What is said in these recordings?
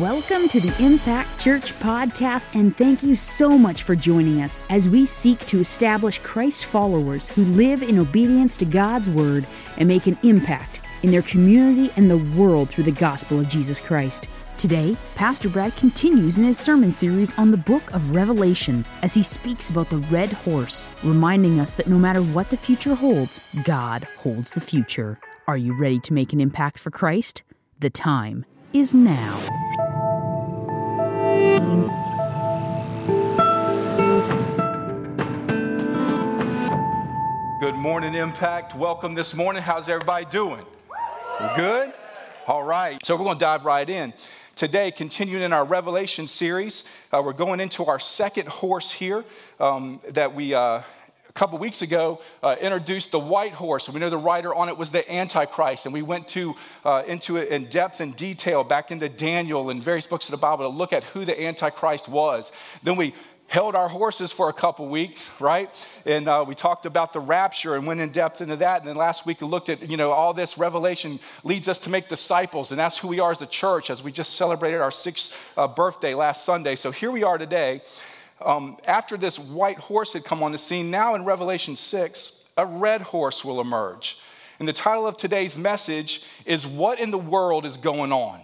Welcome to the Impact Church podcast, and thank you so much for joining us as we seek to establish Christ followers who live in obedience to God's Word and make an impact in their community and the world through the gospel of Jesus Christ. Today, Pastor Brad continues in his sermon series on the book of Revelation as he speaks about the red horse, reminding us that no matter what the future holds, God holds the future. Are you ready to make an impact for Christ? The time is now. Good morning, Impact. Welcome this morning. How's everybody doing? Good? All right. So we're going to dive right in. Today, continuing in our Revelation series, uh, we're going into our second horse here um, that we. Uh, couple weeks ago, uh, introduced the white horse. We know the rider on it was the Antichrist, and we went to, uh, into it in depth and detail back into Daniel and various books of the Bible to look at who the Antichrist was. Then we held our horses for a couple weeks, right? And uh, we talked about the rapture and went in depth into that. And then last week we looked at, you know, all this revelation leads us to make disciples. And that's who we are as a church as we just celebrated our sixth uh, birthday last Sunday. So here we are today. Um, after this white horse had come on the scene, now in Revelation 6, a red horse will emerge. And the title of today's message is What in the World is Going On?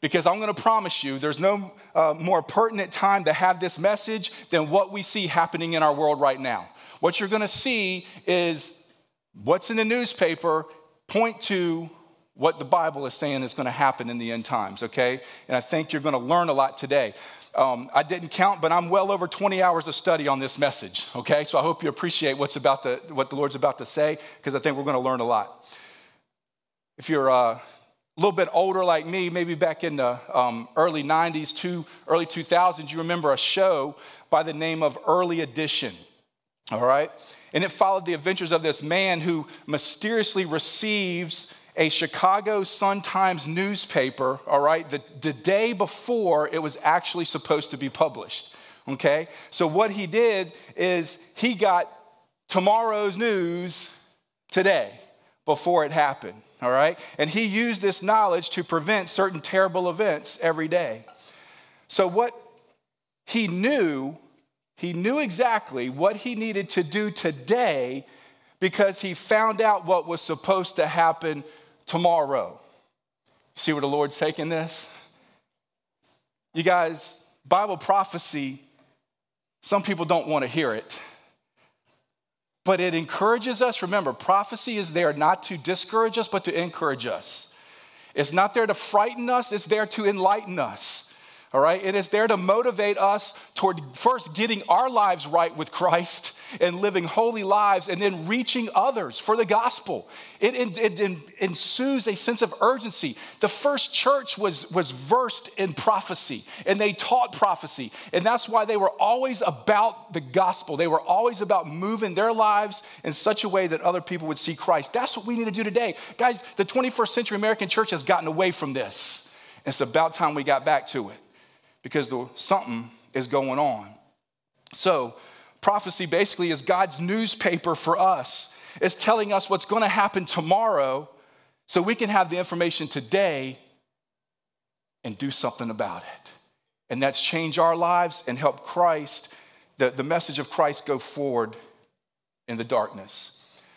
Because I'm going to promise you, there's no uh, more pertinent time to have this message than what we see happening in our world right now. What you're going to see is what's in the newspaper point to what the Bible is saying is going to happen in the end times, okay? And I think you're going to learn a lot today. Um, I didn't count, but I'm well over 20 hours of study on this message, okay? So I hope you appreciate what's about to, what the Lord's about to say, because I think we're going to learn a lot. If you're uh, a little bit older like me, maybe back in the um, early 90s to early 2000s, you remember a show by the name of Early Edition, all right? And it followed the adventures of this man who mysteriously receives a Chicago Sun-Times newspaper, all right, the, the day before it was actually supposed to be published, okay? So what he did is he got tomorrow's news today before it happened, all right? And he used this knowledge to prevent certain terrible events every day. So what he knew, he knew exactly what he needed to do today because he found out what was supposed to happen tomorrow. See where the Lord's taking this? You guys, Bible prophecy, some people don't want to hear it, but it encourages us. Remember, prophecy is there not to discourage us, but to encourage us. It's not there to frighten us, it's there to enlighten us All right? It is there to motivate us toward first getting our lives right with Christ and living holy lives and then reaching others for the gospel. It, it, it, ensues a sense of urgency. The first church was, was versed in prophecy and they taught prophecy. And that's why they were always about the gospel. They were always about moving their lives in such a way that other people would see Christ. That's what we need to do today. Guys, the 21st century American church has gotten away from this. It's about time we got back to it because the, something is going on. So, prophecy basically is God's newspaper for us. It's telling us what's going to happen tomorrow so we can have the information today and do something about it. And that's change our lives and help Christ, the, the message of Christ, go forward in the darkness.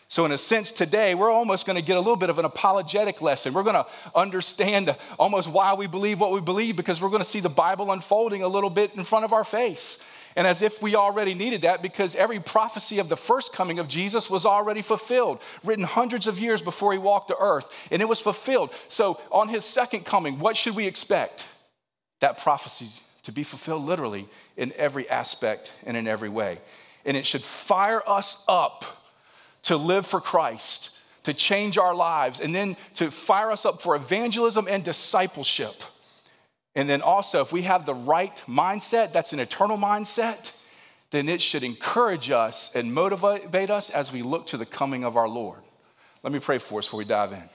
So, in a sense, today we're almost going to get a little bit of an apologetic lesson. We're going to understand almost why we believe what we believe because we're going to see the Bible unfolding a little bit in front of our face. And as if we already needed that because every prophecy of the first coming of Jesus was already fulfilled, written hundreds of years before he walked the earth, and it was fulfilled. So, on his second coming, what should we expect? That prophecy to be fulfilled literally in every aspect and in every way. And it should fire us up to live for Christ, to change our lives, and then to fire us up for evangelism and discipleship. And then also, if we have the right mindset, that's an eternal mindset, then it should encourage us and motivate us as we look to the coming of our Lord. Let me pray for us before we dive in.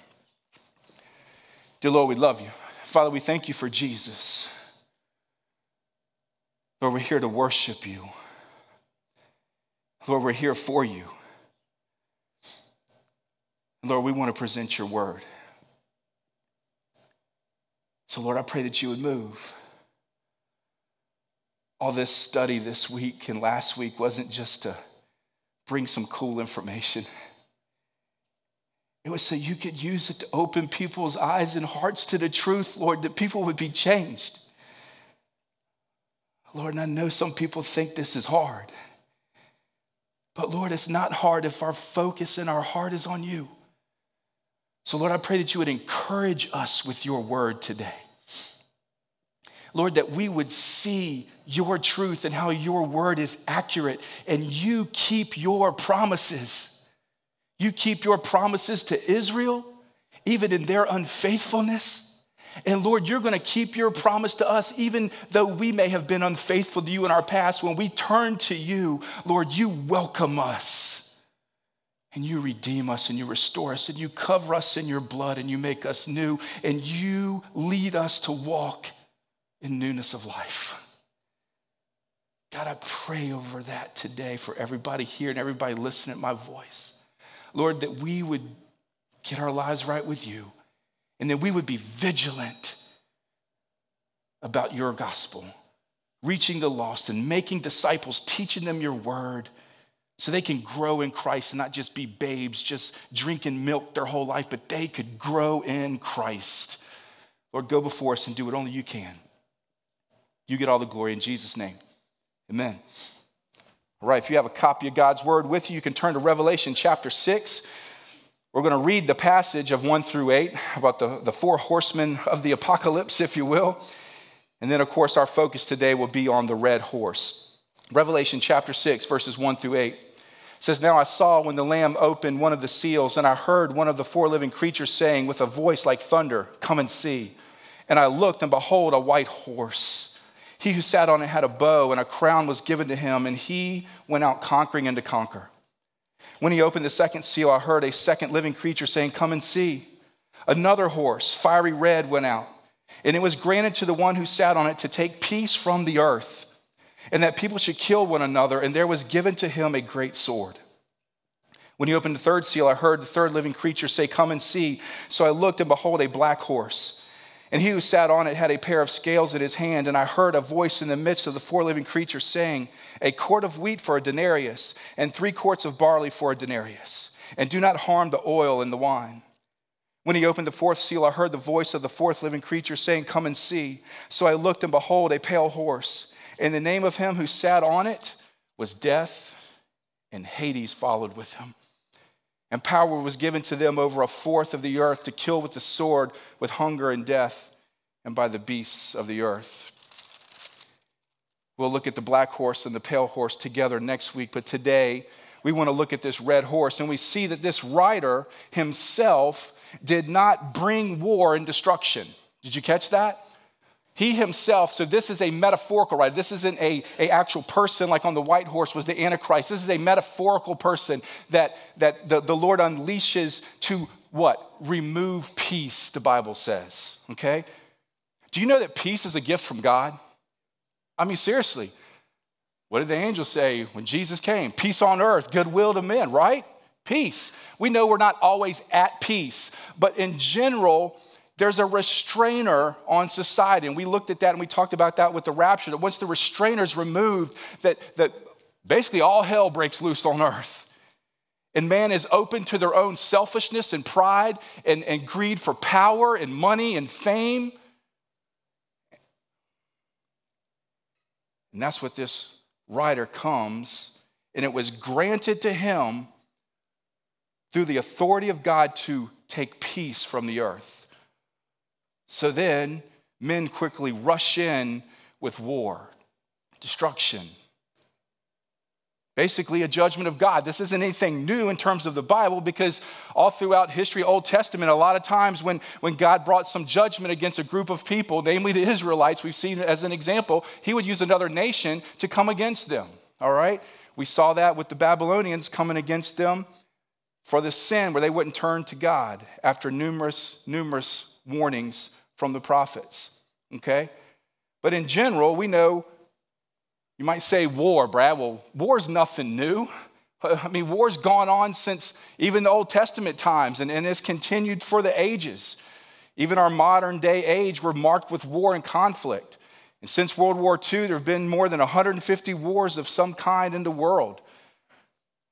Dear Lord, we love you. Father, we thank you for Jesus. Lord, we're here to worship you. Lord, we're here for you. Lord, we want to present your word. So, Lord, I pray that you would move. All this study this week and last week wasn't just to bring some cool information. It was so you could use it to open people's eyes and hearts to the truth, Lord, that people would be changed. Lord, and I know some people think this is hard. But Lord, it's not hard if our focus and our heart is on you. So, Lord, I pray that you would encourage us with your word today. Lord, that we would see your truth and how your word is accurate and you keep your promises. You keep your promises to Israel, even in their unfaithfulness. And Lord, you're going to keep your promise to us, even though we may have been unfaithful to you in our past. When we turn to you, Lord, you welcome us. And you redeem us and you restore us and you cover us in your blood and you make us new and you lead us to walk in newness of life. God, I pray over that today for everybody here and everybody listening to my voice. Lord, that we would get our lives right with you and that we would be vigilant about your gospel, reaching the lost and making disciples, teaching them your word so they can grow in Christ and not just be babes, just drinking milk their whole life, but they could grow in Christ. Lord, go before us and do what only you can. You get all the glory in Jesus' name. Amen. All right, if you have a copy of God's word with you, you can turn to Revelation chapter 6. We're going to read the passage of 1 through 8 about the, the four horsemen of the apocalypse, if you will. And then, of course, our focus today will be on the red horse. Revelation chapter 6, verses 1 through 8 says, Now I saw when the Lamb opened one of the seals, and I heard one of the four living creatures saying with a voice like thunder, Come and see. And I looked, and behold, a white horse. He who sat on it had a bow, and a crown was given to him, and he went out conquering and to conquer. When he opened the second seal, I heard a second living creature saying, Come and see. Another horse, fiery red, went out, and it was granted to the one who sat on it to take peace from the earth, and that people should kill one another, and there was given to him a great sword. When he opened the third seal, I heard the third living creature say, Come and see. So I looked, and behold, a black horse. And he who sat on it had a pair of scales in his hand, and I heard a voice in the midst of the four living creatures saying, A quart of wheat for a denarius, and three quarts of barley for a denarius, and do not harm the oil and the wine. When he opened the fourth seal, I heard the voice of the fourth living creature saying, Come and see. So I looked, and behold, a pale horse, and the name of him who sat on it was Death, and Hades followed with him and power was given to them over a fourth of the earth to kill with the sword, with hunger and death, and by the beasts of the earth. We'll look at the black horse and the pale horse together next week, but today we want to look at this red horse, and we see that this rider himself did not bring war and destruction. Did you catch that? He himself, so this is a metaphorical, right? This isn't a, a actual person like on the white horse was the Antichrist. This is a metaphorical person that, that the, the Lord unleashes to what? Remove peace, the Bible says. Okay? Do you know that peace is a gift from God? I mean, seriously. What did the angel say when Jesus came? Peace on earth, goodwill to men, right? Peace. We know we're not always at peace, but in general, there's a restrainer on society. And we looked at that and we talked about that with the rapture. That once the restrainer is removed, that, that basically all hell breaks loose on earth. And man is open to their own selfishness and pride and, and greed for power and money and fame. And that's what this rider comes, and it was granted to him through the authority of God to take peace from the earth. So then men quickly rush in with war, destruction. Basically, a judgment of God. This isn't anything new in terms of the Bible because all throughout history, Old Testament, a lot of times when, when God brought some judgment against a group of people, namely the Israelites, we've seen as an example, he would use another nation to come against them. All right? We saw that with the Babylonians coming against them for the sin where they wouldn't turn to God after numerous, numerous warnings from the prophets. Okay? But in general, we know you might say war, Brad. Well, war's nothing new. I mean, war's gone on since even the Old Testament times and, and it's continued for the ages. Even our modern day age, we're marked with war and conflict. And since World War II, there have been more than 150 wars of some kind in the world.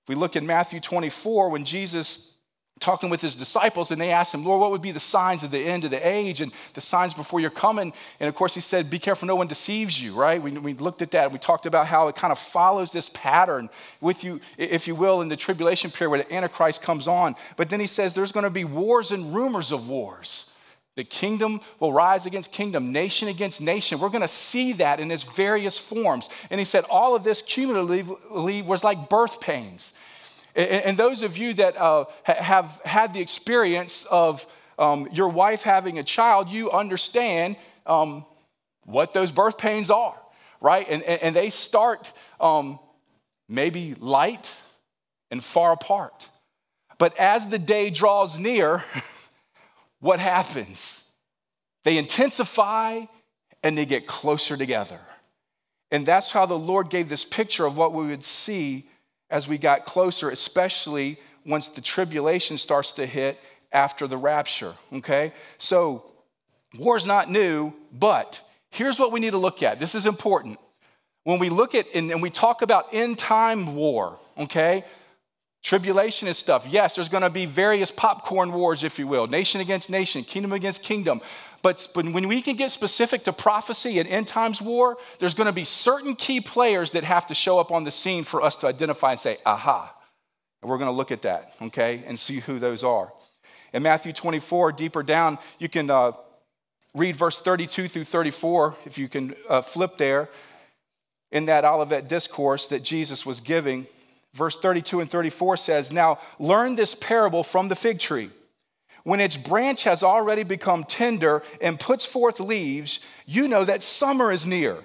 If we look in Matthew 24, when Jesus talking with his disciples and they asked him, Lord, what would be the signs of the end of the age and the signs before you're coming? And of course, he said, Be careful no one deceives you, right? We, we looked at that. We talked about how it kind of follows this pattern with you, if you will, in the tribulation period where the Antichrist comes on. But then he says there's going to be wars and rumors of wars. The kingdom will rise against kingdom, nation against nation. We're going to see that in its various forms. And he said all of this cumulatively was like birth pains. And those of you that uh, have had the experience of um, your wife having a child, you understand um, what those birth pains are, right? And, and they start um, maybe light and far apart. But as the day draws near, what happens? They intensify and they get closer together. And that's how the Lord gave this picture of what we would see as we got closer, especially once the tribulation starts to hit after the rapture. Okay? So, war's not new, but here's what we need to look at. This is important. When we look at and, we talk about end time war, okay? Tribulation is stuff. Yes, there's going to be various popcorn wars, if you will, nation against nation, kingdom against kingdom. But, when we can get specific to prophecy and end times war, there's going to be certain key players that have to show up on the scene for us to identify and say, aha. And we're going to look at that, okay, and see who those are. In Matthew 24, deeper down, you can uh, read verse 32 through 34, if you can uh, flip there, in that Olivet discourse that Jesus was giving. Verse 32 and 34 says, Now learn this parable from the fig tree. When its branch has already become tender and puts forth leaves, you know that summer is near.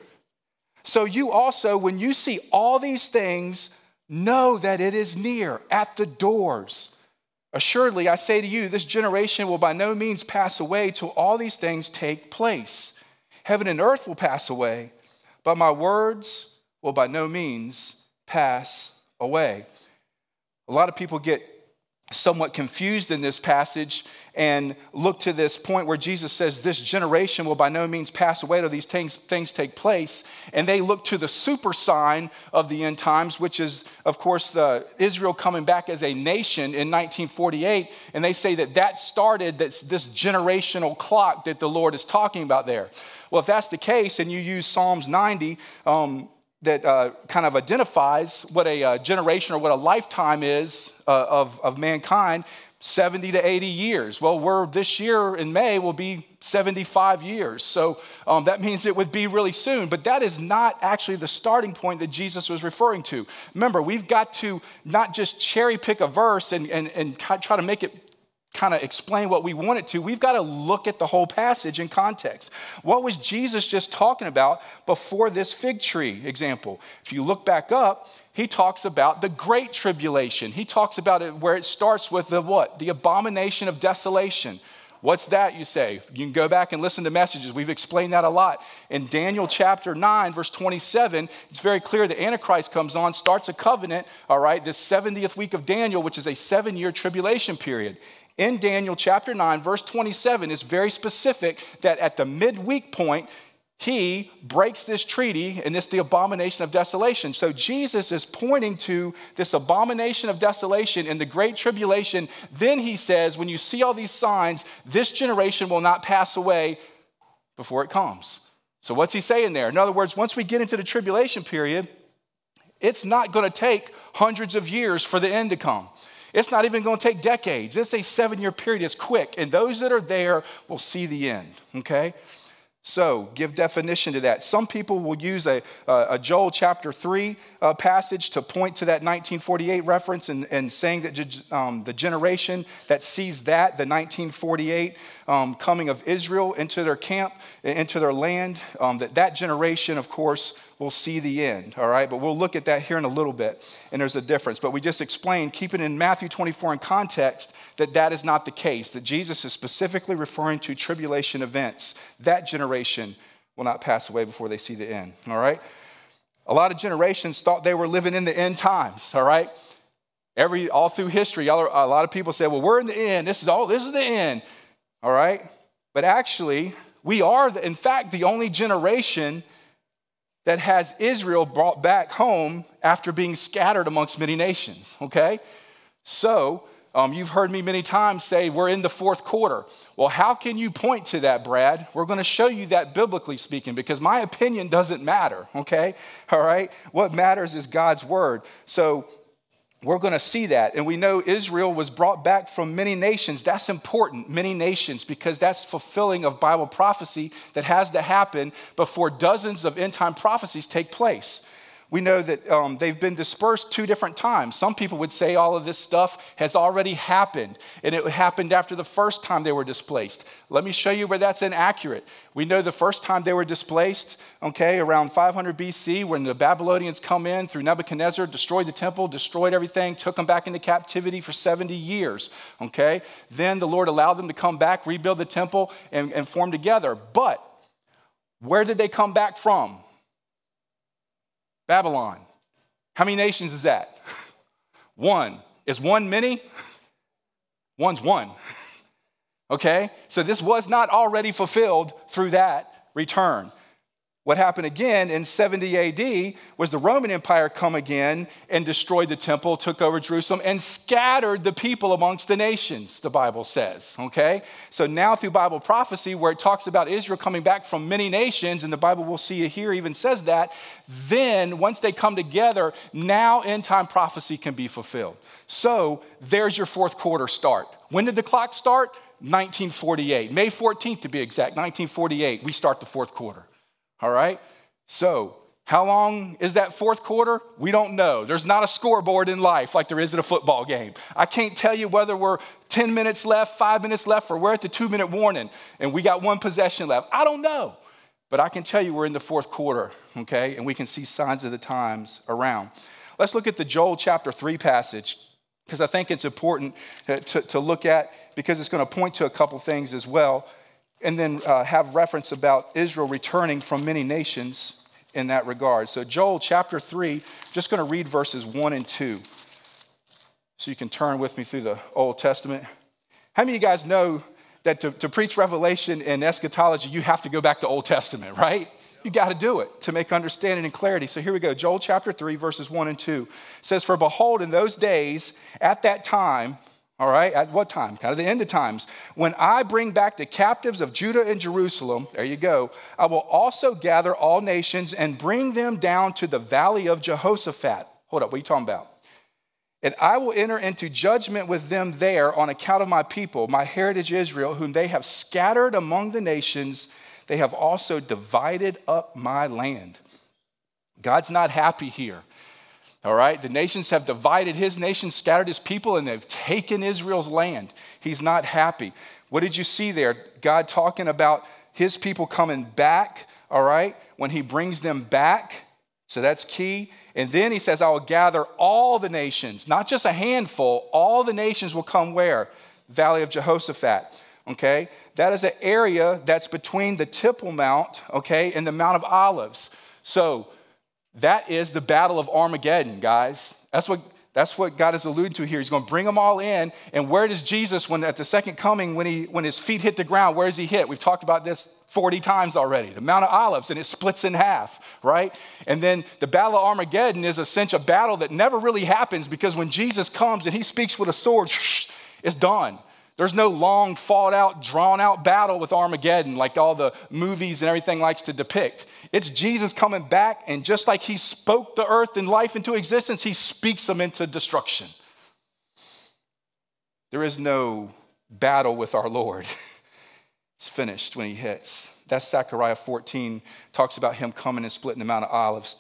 So you also, when you see all these things, know that it is near at the doors. Assuredly, I say to you, this generation will by no means pass away till all these things take place. Heaven and earth will pass away, but my words will by no means pass away. A lot of people get somewhat confused in this passage and look to this point where Jesus says, This generation will by no means pass away till these things, things take place. And they look to the super sign of the end times, which is, of course, the Israel coming back as a nation in 1948. And they say that that started this, this generational clock that the Lord is talking about there. Well, if that's the case, and you use Psalms 90, um, that uh, kind of identifies what a uh, generation or what a lifetime is uh, of, of mankind 70 to 80 years. Well, we're this year in May will be 75 years. So um, that means it would be really soon. But that is not actually the starting point that Jesus was referring to. Remember, we've got to not just cherry pick a verse and, and, and try to make it kind of explain what we want it to, we've got to look at the whole passage in context. What was Jesus just talking about before this fig tree example? If you look back up, he talks about the great tribulation. He talks about it where it starts with the what? The abomination of desolation. What's that, you say? You can go back and listen to messages. We've explained that a lot. In Daniel chapter 9, verse 27, it's very clear the Antichrist comes on, starts a covenant, all right, this 70th week of Daniel, which is a seven year tribulation period in Daniel chapter 9, verse 27, is very specific that at the midweek point, he breaks this treaty and it's the abomination of desolation. So Jesus is pointing to this abomination of desolation in the great tribulation. Then he says, when you see all these signs, this generation will not pass away before it comes. So what's he saying there? In other words, once we get into the tribulation period, it's not going to take hundreds of years for the end to come. It's not even going to take decades. It's a seven year period. It's quick. And those that are there will see the end, okay? So, give definition to that. Some people will use a, a Joel chapter 3 uh, passage to point to that 1948 reference and, and saying that um, the generation that sees that, the 1948 um, coming of Israel into their camp, into their land, um, that that generation, of course, will see the end, all right? But we'll look at that here in a little bit, and there's a difference. But we just explained, keeping in Matthew 24 in context, that that is not the case, that Jesus is specifically referring to tribulation events. That generation will not pass away before they see the end, all right? A lot of generations thought they were living in the end times, all right? Every, all through history, y'all, a lot of people say, well, we're in the end. This is all, this is the end, all right? But actually, we are, in fact, the only generation that has Israel brought back home after being scattered amongst many nations, okay? So, um, you've heard me many times say we're in the fourth quarter. Well, how can you point to that, Brad? We're going to show you that biblically speaking because my opinion doesn't matter, okay? All right? What matters is God's word. So we're going to see that. And we know Israel was brought back from many nations. That's important, many nations, because that's fulfilling of Bible prophecy that has to happen before dozens of end time prophecies take place we know that um, they've been dispersed two different times. Some people would say all of this stuff has already happened, and it happened after the first time they were displaced. Let me show you where that's inaccurate. We know the first time they were displaced, okay, around 500 BC, when the Babylonians come in through Nebuchadnezzar, destroyed the temple, destroyed everything, took them back into captivity for 70 years, okay? Then the Lord allowed them to come back, rebuild the temple, and, and form together. But where did they come back from? Babylon. How many nations is that? one. Is one many? One's one. okay? So this was not already fulfilled through that return. What happened again in 70 AD was the Roman Empire come again and destroyed the temple, took over Jerusalem, and scattered the people amongst the nations, the Bible says. Okay? So now through Bible prophecy, where it talks about Israel coming back from many nations, and the Bible we'll see here even says that, then once they come together, now end time prophecy can be fulfilled. So there's your fourth quarter start. When did the clock start? 1948. May 14th to be exact, 1948, we start the fourth quarter. All right? So, how long is that fourth quarter? We don't know. There's not a scoreboard in life like there is at a football game. I can't tell you whether we're 10 minutes left, five minutes left, or we're at the two minute warning and we got one possession left. I don't know. But I can tell you we're in the fourth quarter, okay? And we can see signs of the times around. Let's look at the Joel chapter 3 passage because I think it's important to, to look at because it's going to point to a couple things as well and then uh, have reference about Israel returning from many nations in that regard. So, Joel chapter 3, just going to read verses 1 and 2. So, you can turn with me through the Old Testament. How many of you guys know that to, to preach Revelation and eschatology, you have to go back to Old Testament, right? You got to do it to make understanding and clarity. So here we go. Joel chapter 3, verses 1 and 2 says, For behold, in those days, at that time, all right, at what time? Kind of the end of times. When I bring back the captives of Judah and Jerusalem, there you go, I will also gather all nations and bring them down to the valley of Jehoshaphat. Hold up, what are you talking about? And I will enter into judgment with them there on account of my people, my heritage Israel, whom they have scattered among the nations. They have also divided up my land. God's not happy here. All right, the nations have divided his nation, scattered his people, and they've taken Israel's land. He's not happy. What did you see there? God talking about his people coming back, all right, when he brings them back. So that's key. And then he says, I will gather all the nations, not just a handful, all the nations will come where? Valley of Jehoshaphat. Okay? That is an area that's between the Temple Mount, okay, and the Mount of Olives. So that is the battle of Armageddon, guys. That's what, that's what God is alluding to here. He's going to bring them all in. And where does Jesus, when at the second coming, when, he, when his feet hit the ground, where does he hit? We've talked about this 40 times already. The Mount of Olives, and it splits in half, right? And then the Battle of Armageddon is essentially a battle that never really happens because when Jesus comes and he speaks with a sword, it's done. There's no long, fought out, drawn out battle with Armageddon like all the movies and everything likes to depict. It's Jesus coming back, and just like he spoke the earth and life into existence, he speaks them into destruction. There is no battle with our Lord. It's finished when he hits. That's Zechariah 14, talks about him coming and splitting the Mount of Olives.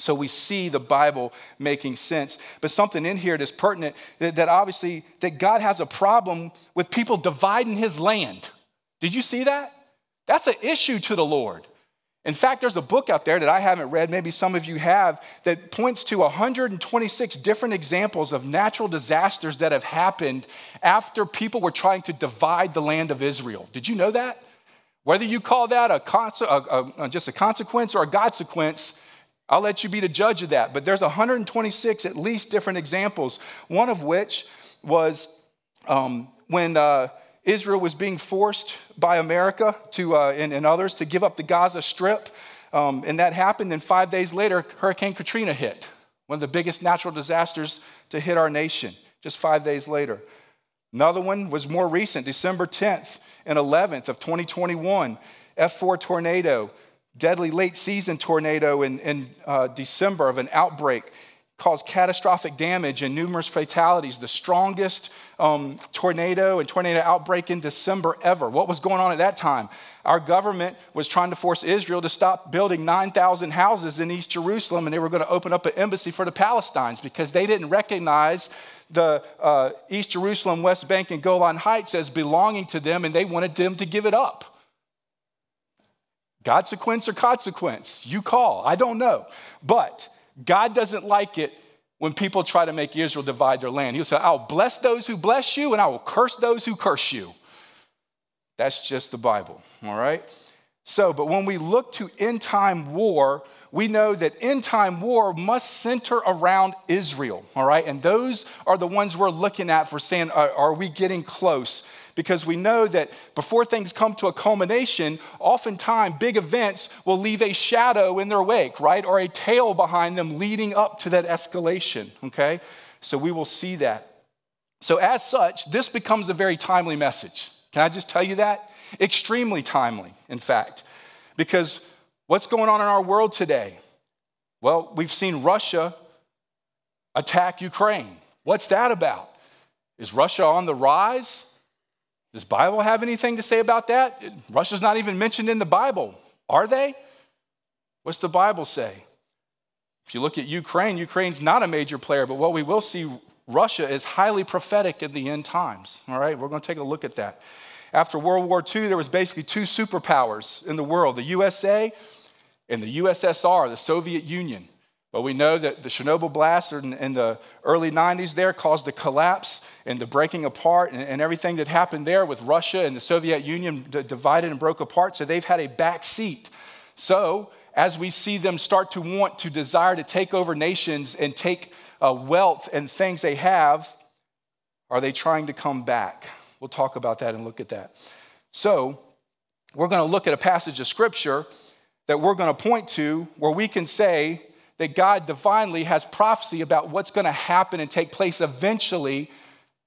So we see the Bible making sense. But something in here that's pertinent that, that, obviously that God has a problem with people dividing his land. Did you see that? That's an issue to the Lord. In fact, there's a book out there that I haven't read, maybe some of you have, that points to 126 different examples of natural disasters that have happened after people were trying to divide the land of Israel. Did you know that? Whether you call that a, a, a just a consequence or a consequence, I'll let you be the judge of that. But there's 126 at least different examples, one of which was um, when uh, Israel was being forced by America to, uh, and, and, others to give up the Gaza Strip. Um, and that happened. And five days later, Hurricane Katrina hit, one of the biggest natural disasters to hit our nation, just five days later. Another one was more recent, December 10th and 11th of 2021, F4 tornado, deadly late season tornado in, in uh, December of an outbreak caused catastrophic damage and numerous fatalities, the strongest um, tornado and tornado outbreak in December ever. What was going on at that time? Our government was trying to force Israel to stop building 9,000 houses in East Jerusalem, and they were going to open up an embassy for the Palestinians because they didn't recognize the uh, East Jerusalem, West Bank, and Golan Heights as belonging to them, and they wanted them to give it up. Consequence or consequence? You call. I don't know. But God doesn't like it when people try to make Israel divide their land. He'll say, I'll bless those who bless you, and I will curse those who curse you. That's just the Bible, all right? So, but when we look to end time war, we know that end time war must center around Israel, all right? And those are the ones we're looking at for saying, are, are we getting close? Because we know that before things come to a culmination, oftentimes big events will leave a shadow in their wake, right? Or a tail behind them leading up to that escalation, okay? So we will see that. So, as such, this becomes a very timely message. Can I just tell you that? Extremely timely, in fact, because What's going on in our world today? Well, we've seen Russia attack Ukraine. What's that about? Is Russia on the rise? Does Bible have anything to say about that? Russia's not even mentioned in the Bible. Are they? What's the Bible say? If you look at Ukraine, Ukraine's not a major player, but what we will see, Russia is highly prophetic in the end times. All right, we're going to take a look at that. After World War II, there was basically two superpowers in the world the USA and the USSR, the Soviet Union. But we know that the Chernobyl blast in, the early 90s there caused the collapse and the breaking apart and, and everything that happened there with Russia and the Soviet Union divided and broke apart. So they've had a back seat. So as we see them start to want to desire to take over nations and take uh, wealth and things they have, are they trying to come back? We'll talk about that and look at that. So we're going to look at a passage of scripture that we're going to point to where we can say that God divinely has prophecy about what's going to happen and take place eventually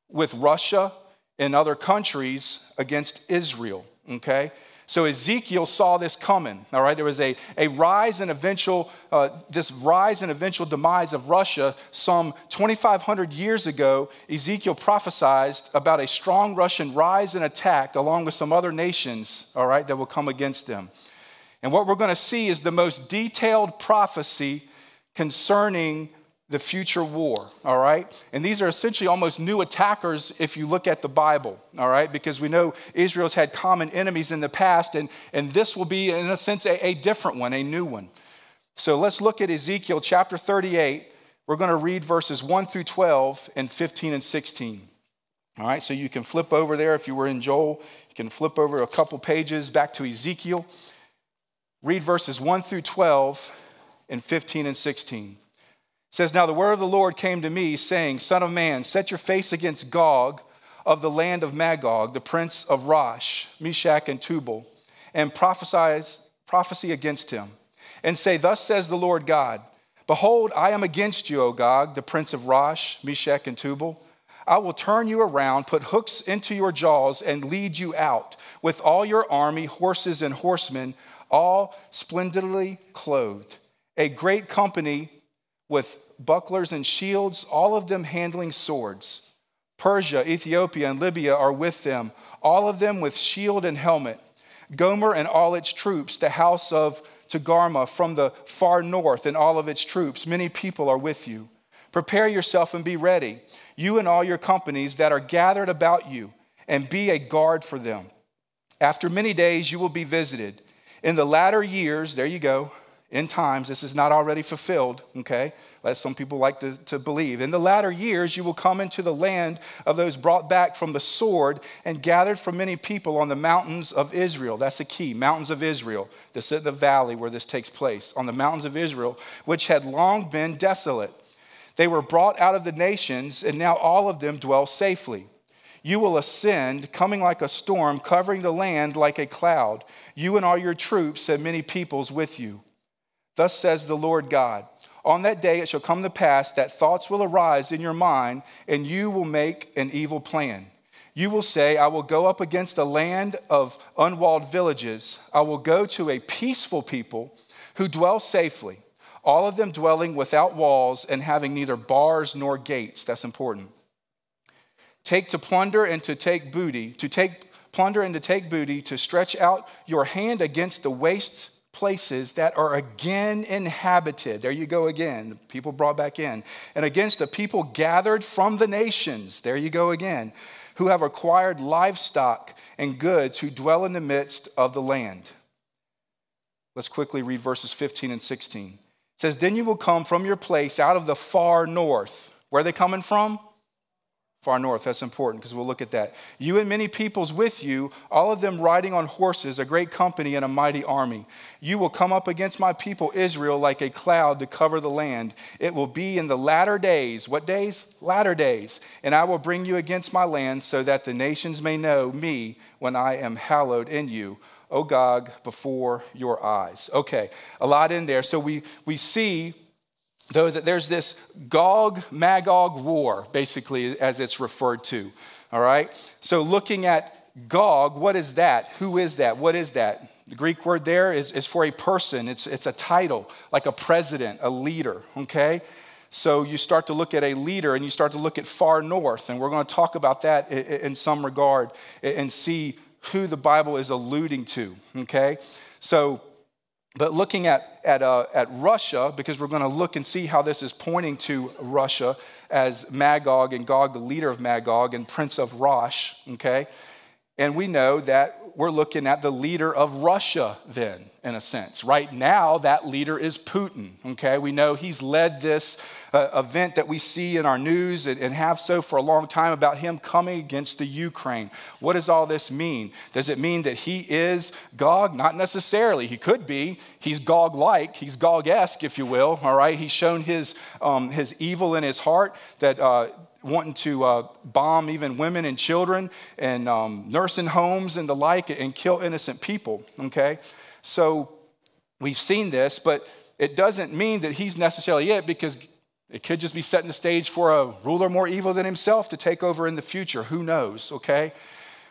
with Russia and other countries against Israel. Okay? So Ezekiel saw this coming, all right? There was a, a rise and eventual, uh, this rise and eventual demise of Russia some 2,500 years ago. Ezekiel prophesied about a strong Russian rise and attack along with some other nations, all right, that will come against them. And what we're going to see is the most detailed prophecy concerning the future war, all right? And these are essentially almost new attackers if you look at the Bible, all right? Because we know Israel's had common enemies in the past, and, and this will be, in a sense, a, a different one, a new one. So let's look at Ezekiel chapter 38. We're going to read verses 1 through 12 and 15 and 16. All right, so you can flip over there if you were in Joel, you can flip over a couple pages back to Ezekiel read verses 1 through 12 and 15 and 16. It says, Now the word of the Lord came to me, saying, Son of man, set your face against Gog of the land of Magog, the prince of Rosh, Meshech, and Tubal, and prophesy, prophecy against him, and say, Thus says the Lord God, Behold, I am against you, O Gog, the prince of Rosh, Meshech, and Tubal. I will turn you around, put hooks into your jaws, and lead you out with all your army, horses, and horsemen all splendidly clothed, a great company with bucklers and shields, all of them handling swords. Persia, Ethiopia, and Libya are with them, all of them with shield and helmet. Gomer and all its troops, the house of Togarmah from the far north, and all of its troops. Many people are with you. Prepare yourself and be ready, you and all your companies that are gathered about you, and be a guard for them. After many days, you will be visited. In the latter years, there you go, in times, this is not already fulfilled, okay? As some people like to, to believe. In the latter years, you will come into the land of those brought back from the sword and gathered from many people on the mountains of Israel. That's the key, mountains of Israel. This is the valley where this takes place, on the mountains of Israel, which had long been desolate. They were brought out of the nations, and now all of them dwell safely. You will ascend, coming like a storm, covering the land like a cloud, you and all your troops and many peoples with you. Thus says the Lord God On that day it shall come to pass that thoughts will arise in your mind, and you will make an evil plan. You will say, I will go up against a land of unwalled villages. I will go to a peaceful people who dwell safely, all of them dwelling without walls and having neither bars nor gates. That's important. Take to plunder and to take booty, to take plunder and to take booty, to stretch out your hand against the waste places that are again inhabited. There you go again, people brought back in. And against a people gathered from the nations. There you go again who have acquired livestock and goods, who dwell in the midst of the land. Let's quickly read verses 15 and 16. It says, Then you will come from your place out of the far north. Where are they coming from? Far north, that's important because we'll look at that. You and many peoples with you, all of them riding on horses, a great company and a mighty army. You will come up against my people Israel like a cloud to cover the land. It will be in the latter days. What days? Latter days. And I will bring you against my land so that the nations may know me when I am hallowed in you. O Gog, before your eyes. Okay, a lot in there. So we, we see though that there's this Gog Magog war, basically, as it's referred to. All right? So looking at Gog, what is that? Who is that? What is that? The Greek word there is, is for a person, it's, it's a title, like a president, a leader, okay? So you start to look at a leader and you start to look at far north, and we're going to talk about that in, in some regard and see who the Bible is alluding to, okay? So but looking at, at, uh, at Russia, because we're going to look and see how this is pointing to Russia as Magog and Gog, the leader of Magog and prince of Rosh, okay? And we know that we're looking at the leader of Russia, then, in a sense. Right now, that leader is Putin, okay? We know he's led this uh, event that we see in our news and, and have so for a long time about him coming against the Ukraine. What does all this mean? Does it mean that he is Gog? Not necessarily. He could be. He's Gog like, he's Gog esque, if you will, all right? He's shown his, um, his evil in his heart that. Uh, wanting to uh, bomb even women and children and um, nursing homes and the like and kill innocent people, okay? So we've seen this, but it doesn't mean that he's necessarily it because it could just be setting the stage for a ruler more evil than himself to take over in the future. Who knows, okay?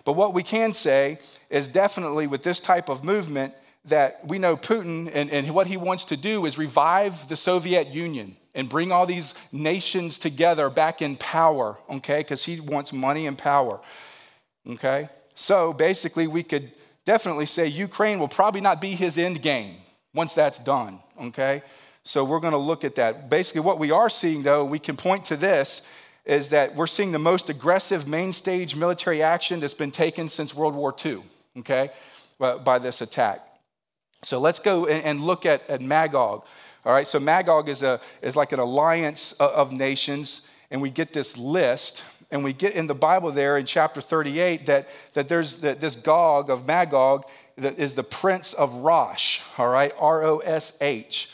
But what we can say is definitely with this type of movement that we know Putin and, and what he wants to do is revive the Soviet Union and bring all these nations together back in power, okay? Because he wants money and power, okay? So basically, we could definitely say Ukraine will probably not be his end game once that's done, okay? So we're to look at that. Basically, what we are seeing, though, we can point to this, is that we're seeing the most aggressive main stage military action that's been taken since World War II, okay, by this attack. So let's go and look at, at Magog. All right, so Magog is, a, is like an alliance of nations, and we get this list, and we get in the Bible there in chapter 38 that, that there's that this Gog of Magog that is the prince of Rosh, all right, R O S H.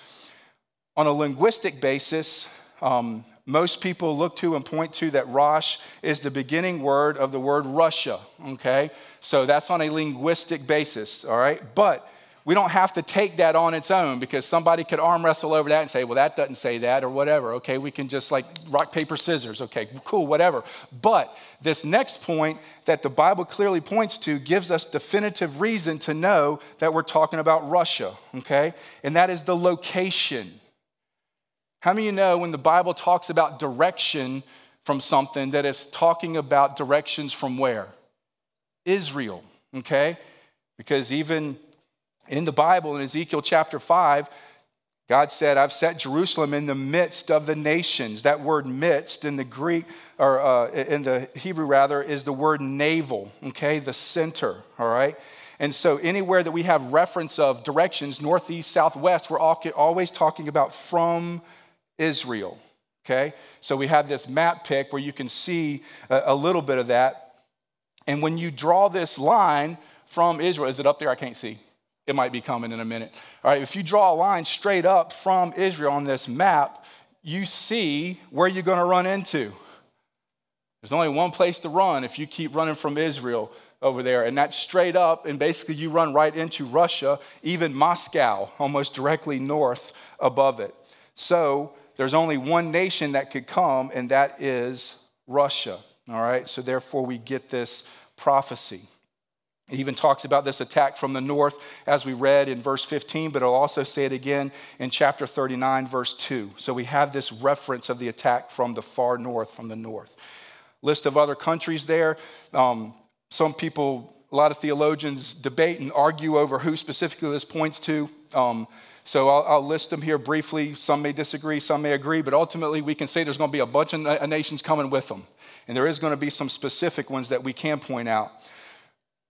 On a linguistic basis, um, most people look to and point to that Rosh is the beginning word of the word Russia, okay? So that's on a linguistic basis, all right? But we don't have to take that on its own because somebody could arm wrestle over that and say, well, that doesn't say that or whatever. Okay, we can just like rock, paper, scissors. Okay, cool, whatever. But this next point that the Bible clearly points to gives us definitive reason to know that we're talking about Russia. Okay, and that is the location. How many of you know when the Bible talks about direction from something that it's talking about directions from where? Israel. Okay, because even in the Bible, in Ezekiel chapter 5, God said, I've set Jerusalem in the midst of the nations. That word midst in the Greek, or uh, in the Hebrew rather, is the word navel, okay, the center, all right? And so anywhere that we have reference of directions, northeast, southwest, we're always talking about from Israel, okay? So we have this map pick where you can see a little bit of that. And when you draw this line from Israel, is it up there? I can't see. It might be coming in a minute. All right, if you draw a line straight up from Israel on this map, you see where you're going to run into There's only one place to run if you keep running from Israel over there, and that's straight up, and basically you run right into Russia, even Moscow, almost directly north above it. So there's only one nation that could come, and that is Russia. All right, so therefore we get this prophecy. It even talks about this attack from the north, as we read in verse 15, but it'll also say it again in chapter 39, verse 2. So we have this reference of the attack from the far north, from the north. List of other countries there. Um, some people, a lot of theologians debate and argue over who specifically this points to. Um, so I'll, I'll, list them here briefly. Some may disagree, some may agree, but ultimately we can say there's going to be a bunch of nations coming with them. And there is going to be some specific ones that we can point out.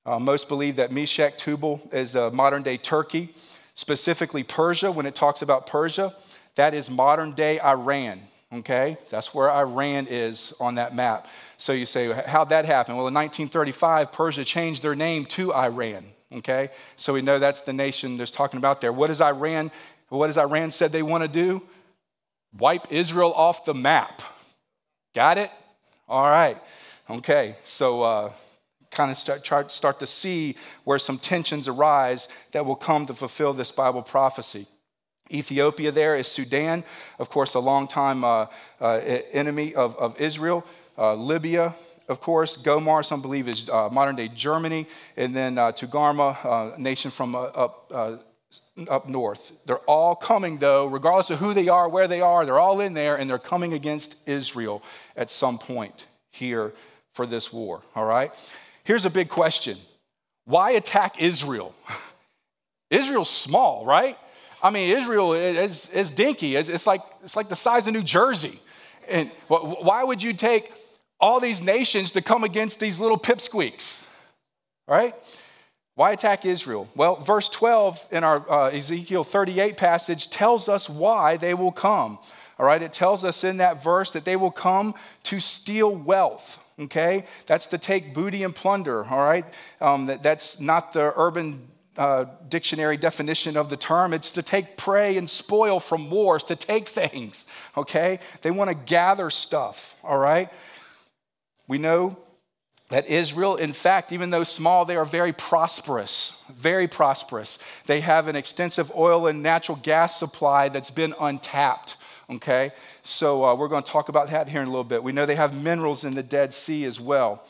Uh, most believe that Meshech Tubal is the modern day Turkey, specifically Persia. When it talks about Persia, that is modern day Iran. Okay, that's where Iran is on that map. So you say, how'd that happen? Well, in 1935, Persia changed their name to Iran. Okay, so we know that's the nation there's talking about there. What does Iran? What has Iran said they want to do? Wipe Israel off the map. Got it? All right. Okay, so. Uh, kind of start, start to see where some tensions arise that will come to fulfill this Bible prophecy. Ethiopia there is Sudan, of course, a longtime uh, uh, enemy of, of Israel. Uh, Libya, of course, Gomer, some believe is uh, modern day Germany. And then uh, Togarmah, uh, a nation from up, up north. They're all coming, though, regardless of who they are, where they are, they're all in there, and they're coming against Israel at some point here for this war, all right? Here's a big question Why attack Israel? Israel's small, right? I mean, Israel is, is dinky. It's, like, it's like the size of New Jersey. And why would you take all these nations to come against these little pipsqueaks, right? Why attack Israel? Well, verse 12 in our uh, Ezekiel 38 passage tells us why they will come. All right, it tells us in that verse that they will come to steal wealth okay? That's to take booty and plunder, all right? Um, that, that's not the urban uh, dictionary definition of the term. It's to take prey and spoil from wars, to take things, okay? They want to gather stuff, all right? We know that Israel, in fact, even though small, they are very prosperous, very prosperous. They have an extensive oil and natural gas supply that's been untapped okay? So uh, we're going to talk about that here in a little bit. We know they have minerals in the Dead Sea as well.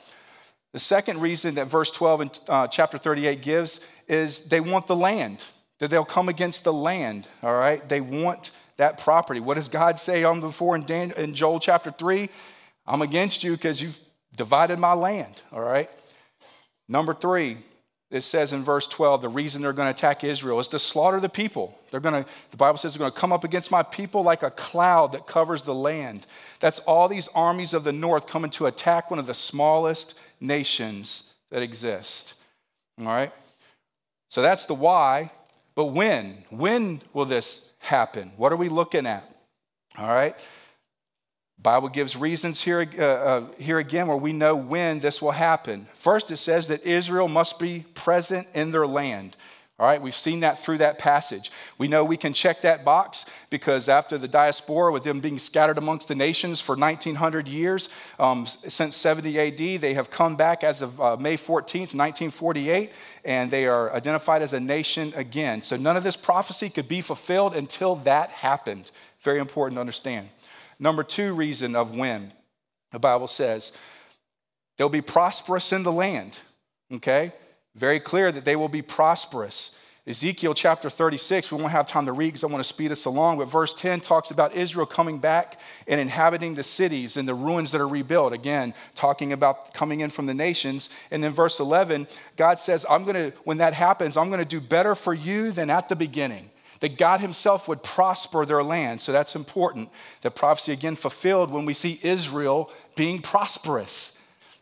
The second reason that verse 12 in uh, chapter 38 gives is they want the land, that they'll come against the land, all right? They want that property. What does God say on before in, Dan, in Joel chapter 3? I'm against you because you've divided my land, all right? Number three, it says in verse 12 the reason they're going to attack Israel is to slaughter the people. They're going to, the Bible says they're going to come up against my people like a cloud that covers the land. That's all these armies of the north coming to attack one of the smallest nations that exist. All right? So that's the why. But when? When will this happen? What are we looking at? All right? Bible gives reasons here, uh, uh, here again where we know when this will happen. First, it says that Israel must be present in their land. All right, we've seen that through that passage. We know we can check that box because after the diaspora, with them being scattered amongst the nations for 1900 years, um, since 70 AD, they have come back as of uh, May 14th, 1948, and they are identified as a nation again. So none of this prophecy could be fulfilled until that happened. Very important to understand. Number two reason of when, the Bible says, they'll be prosperous in the land, okay? Very clear that they will be prosperous. Ezekiel chapter 36, we won't have time to read because I want to speed us along, but verse 10 talks about Israel coming back and inhabiting the cities and the ruins that are rebuilt. Again, talking about coming in from the nations. And then verse 11, God says, I'm going to, when that happens, I'm going to do better for you than at the beginning that God Himself would prosper their land. So that's important. The prophecy again fulfilled when we see Israel being prosperous.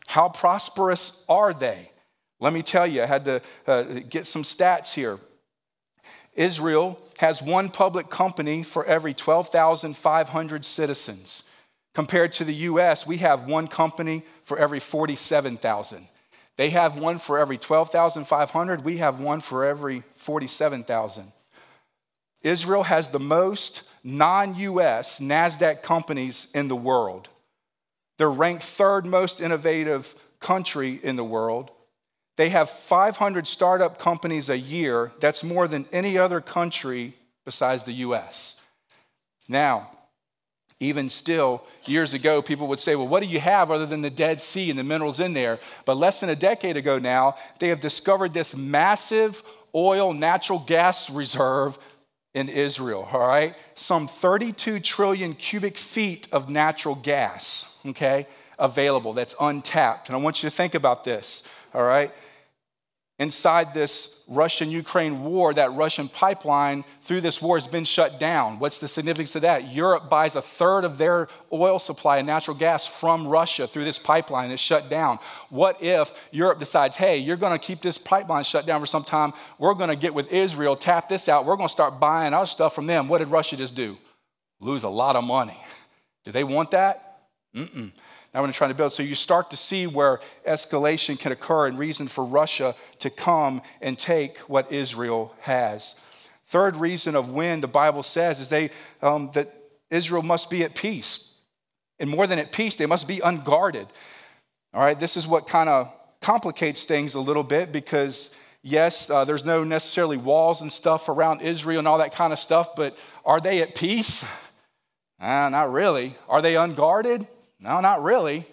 How prosperous are they? Let me tell you, I had to uh, get some stats here. Israel has one public company for every 12,500 citizens. Compared to the US, we have one company for every 47,000. They have one for every 12,500. We have one for every 47,000. Israel has the most non US NASDAQ companies in the world. They're ranked third most innovative country in the world. They have 500 startup companies a year. That's more than any other country besides the US. Now, even still, years ago, people would say, Well, what do you have other than the Dead Sea and the minerals in there? But less than a decade ago now, they have discovered this massive oil, natural gas reserve in Israel, all right? Some 32 trillion cubic feet of natural gas, okay, available that's untapped. And I want you to think about this, all right? Inside this Russian Ukraine war, that Russian pipeline through this war has been shut down. What's the significance of that? Europe buys a third of their oil supply and natural gas from Russia through this pipeline that's shut down. What if Europe decides, hey, you're going to keep this pipeline shut down for some time? We're going to get with Israel, tap this out. We're going to start buying our stuff from them. What did Russia just do? Lose a lot of money. Do they want that? Mm-mm. I'm going to try to build. So you start to see where escalation can occur and reason for Russia to come and take what Israel has. Third reason of when the Bible says is they um, that Israel must be at peace, and more than at peace, they must be unguarded. All right, this is what kind of complicates things a little bit because yes, uh, there's no necessarily walls and stuff around Israel and all that kind of stuff, but are they at peace? Uh, not really. Are they unguarded? No, not really.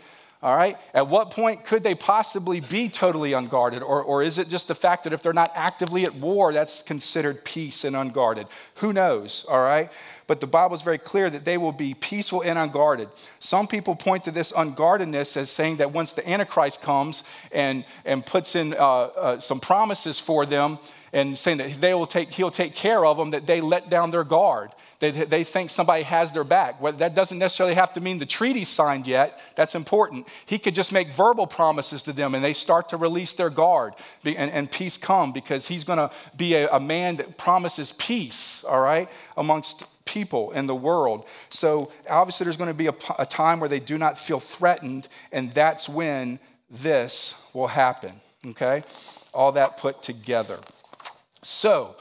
All right. At what point could they possibly be totally unguarded? Or, or is it just the fact that if they're not actively at war, that's considered peace and unguarded? Who knows? All right. But the Bible is very clear that they will be peaceful and unguarded. Some people point to this unguardedness as saying that once the Antichrist comes and, and puts in uh, uh, some promises for them, and saying that they will take, he'll take care of them, that they let down their guard. They, they think somebody has their back. Well, that doesn't necessarily have to mean the treaty's signed yet. That's important. He could just make verbal promises to them and they start to release their guard and, and peace come because he's going to be a, a man that promises peace, all right, amongst people in the world. So obviously, there's going to be a, a, time where they do not feel threatened, and that's when this will happen. Okay? All that put together. So,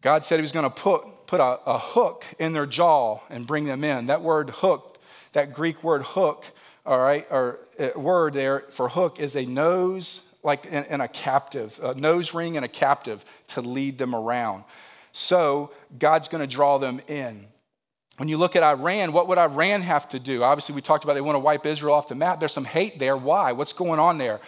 God said He was going to put, put a, a hook in their jaw and bring them in. That word hook, that Greek word hook, all right, or uh, word there for hook is a nose, like in, in a captive, a nose ring and a captive to lead them around. So, God's going to draw them in. When you look at Iran, what would Iran have to do? Obviously, we talked about they want to wipe Israel off the map. There's some hate there. Why? What's going on there?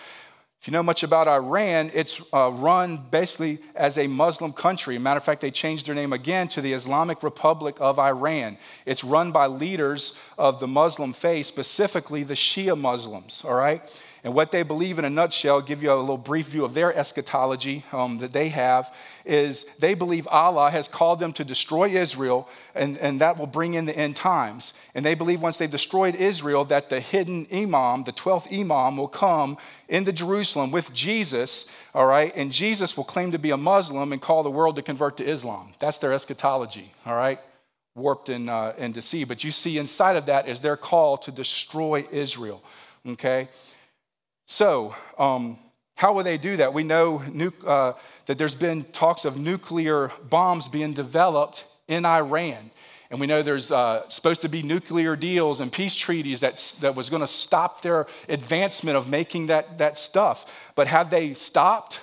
If you know much about Iran, it's uh, run basically as a Muslim country. Matter of fact, they changed their name again to the Islamic Republic of Iran. It's run by leaders of the Muslim faith, specifically the Shia Muslims, all right? And what they believe in a nutshell, give you a little brief view of their eschatology um, that they have, is they believe Allah has called them to destroy Israel, and, and that will bring in the end times. And they believe once they've destroyed Israel, that the hidden Imam, the 12th Imam, will come into Jerusalem with Jesus, all right? And Jesus will claim to be a Muslim and call the world to convert to Islam. That's their eschatology, all right? Warped and, uh, and deceived. But you see inside of that is their call to destroy Israel, okay? So, um, how will they do that? We know nu- uh, that there's been talks of nuclear bombs being developed in Iran. And we know there's uh, supposed to be nuclear deals and peace treaties that, that was going to stop their advancement of making that, that stuff. But have they stopped?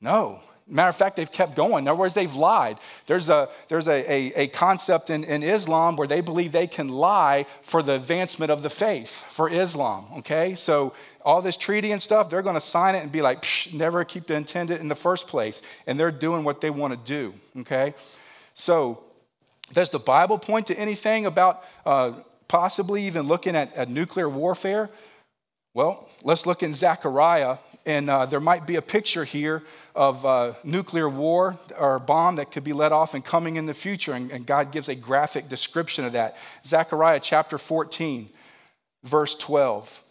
No. Matter of fact, they've kept going. In other words, they've lied. There's a, there's a, a, a, concept in, in Islam where they believe they can lie for the advancement of the faith, for Islam, okay? So all this treaty and stuff, they're going to sign it and be like, never keep the intended in the first place. And they're doing what they want to do, okay? So does the Bible point to anything about uh, possibly even looking at, at nuclear warfare? Well, let's look in Zechariah and uh, there might be a picture here of uh, nuclear war or bomb that could be let off and coming in the future. And, and God gives a graphic description of that. Zechariah chapter 14, verse 12.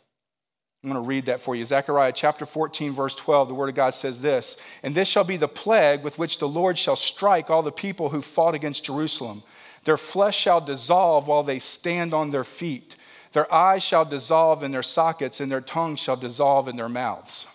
I'm going to read that for you. Zechariah chapter 14, verse 12, the word of God says this And this shall be the plague with which the Lord shall strike all the people who fought against Jerusalem. Their flesh shall dissolve while they stand on their feet. Their eyes shall dissolve in their sockets, and their tongues shall dissolve in their mouths.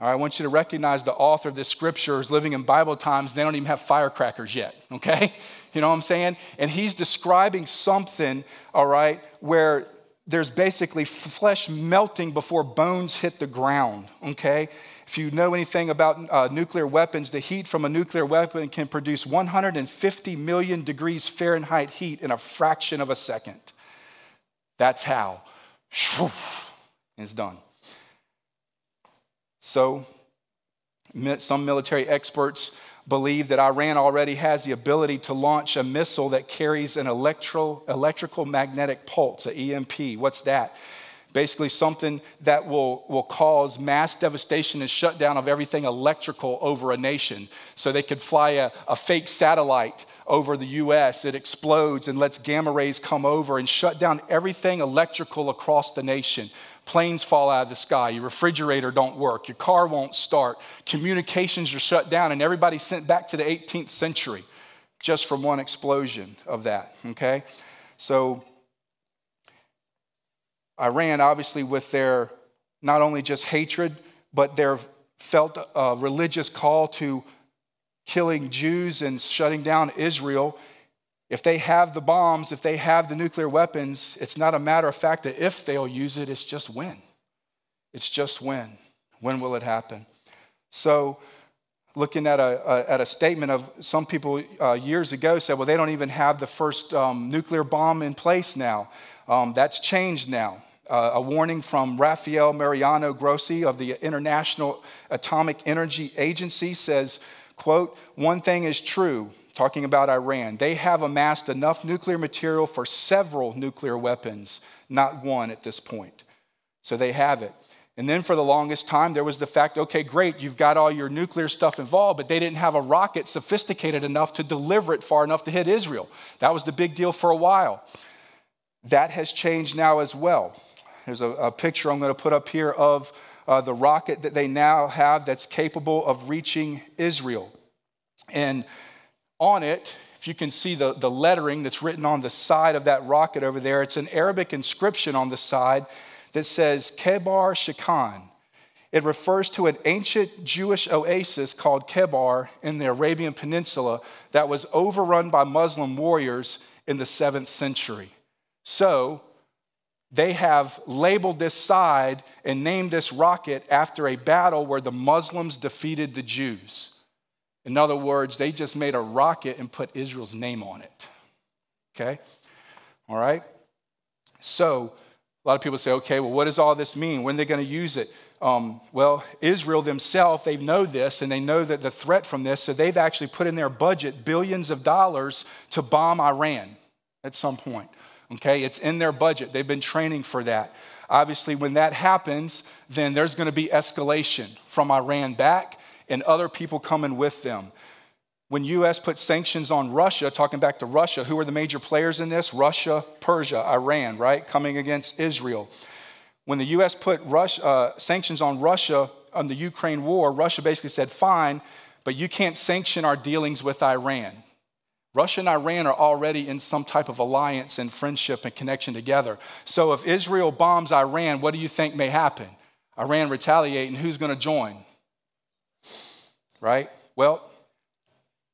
All right, I want you to recognize the author of this scripture is living in Bible times. They don't even have firecrackers yet, okay? You know what I'm saying? And he's describing something, all right, where there's basically flesh melting before bones hit the ground, okay? If you know anything about uh, nuclear weapons, the heat from a nuclear weapon can produce 150 million degrees Fahrenheit heat in a fraction of a second. That's how. It's done. So, some military experts believe that Iran already has the ability to launch a missile that carries an electro, electrical magnetic pulse, an EMP. What's that? Basically, something that will, will cause mass devastation and shutdown of everything electrical over a nation. So they could fly a, a fake satellite over the US, it explodes and lets gamma rays come over and shut down everything electrical across the nation planes fall out of the sky, your refrigerator don't work, your car won't start, communications are shut down, and everybody's sent back to the 18th century just from one explosion of that, okay? So, Iran, obviously, with their not only just hatred, but their felt religious call to killing Jews and shutting down Israel if they have the bombs, if they have the nuclear weapons, it's not a matter of fact that if they'll use it, it's just when. It's just when. When will it happen? So, looking at a, a at a statement of some people uh, years ago said, well, they don't even have the first um, nuclear bomb in place now. Um, that's changed now. Uh, a warning from Rafael Mariano Grossi of the International Atomic Energy Agency says, quote, one thing is true, talking about Iran. They have amassed enough nuclear material for several nuclear weapons, not one at this point. So they have it. And then for the longest time, there was the fact okay, great, you've got all your nuclear stuff involved, but they didn't have a rocket sophisticated enough to deliver it far enough to hit Israel. That was the big deal for a while. That has changed now as well. There's a, a picture I'm going to put up here of uh, the rocket that they now have that's capable of reaching Israel. And on it, if you can see the, the lettering that's written on the side of that rocket over there, it's an Arabic inscription on the side that says Kheibar Shekan. It refers to an ancient Jewish oasis called Khaybar in the Arabian Peninsula that was overrun by Muslim warriors in the seventh century. So, they have labeled this side and named this rocket after a battle where the Muslims defeated the Jews. In other words, they just made a rocket and put Israel's name on it. Okay? All right? So, a lot of people say, okay, well, what does all this mean? When are they going to use it? Um, well, Israel themselves, they know this and they know that the threat from this, so they've actually put in their budget billions of dollars to bomb Iran at some point. Okay? It's in their budget. They've been training for that. Obviously, when that happens, then there's going to be escalation from Iran back and other people coming with them. When US put sanctions on Russia, talking back to Russia, who are the major players in this? Russia, Persia, Iran, right? Coming against Israel. When the US put Russia, uh, sanctions on Russia on the Ukraine war, Russia basically said, fine, but you can't sanction our dealings with Iran. Russia and Iran are already in some type of alliance and friendship and connection together. So if Israel bombs Iran, what do you think may happen? Iran retaliate, and who's going to join? Right? Well,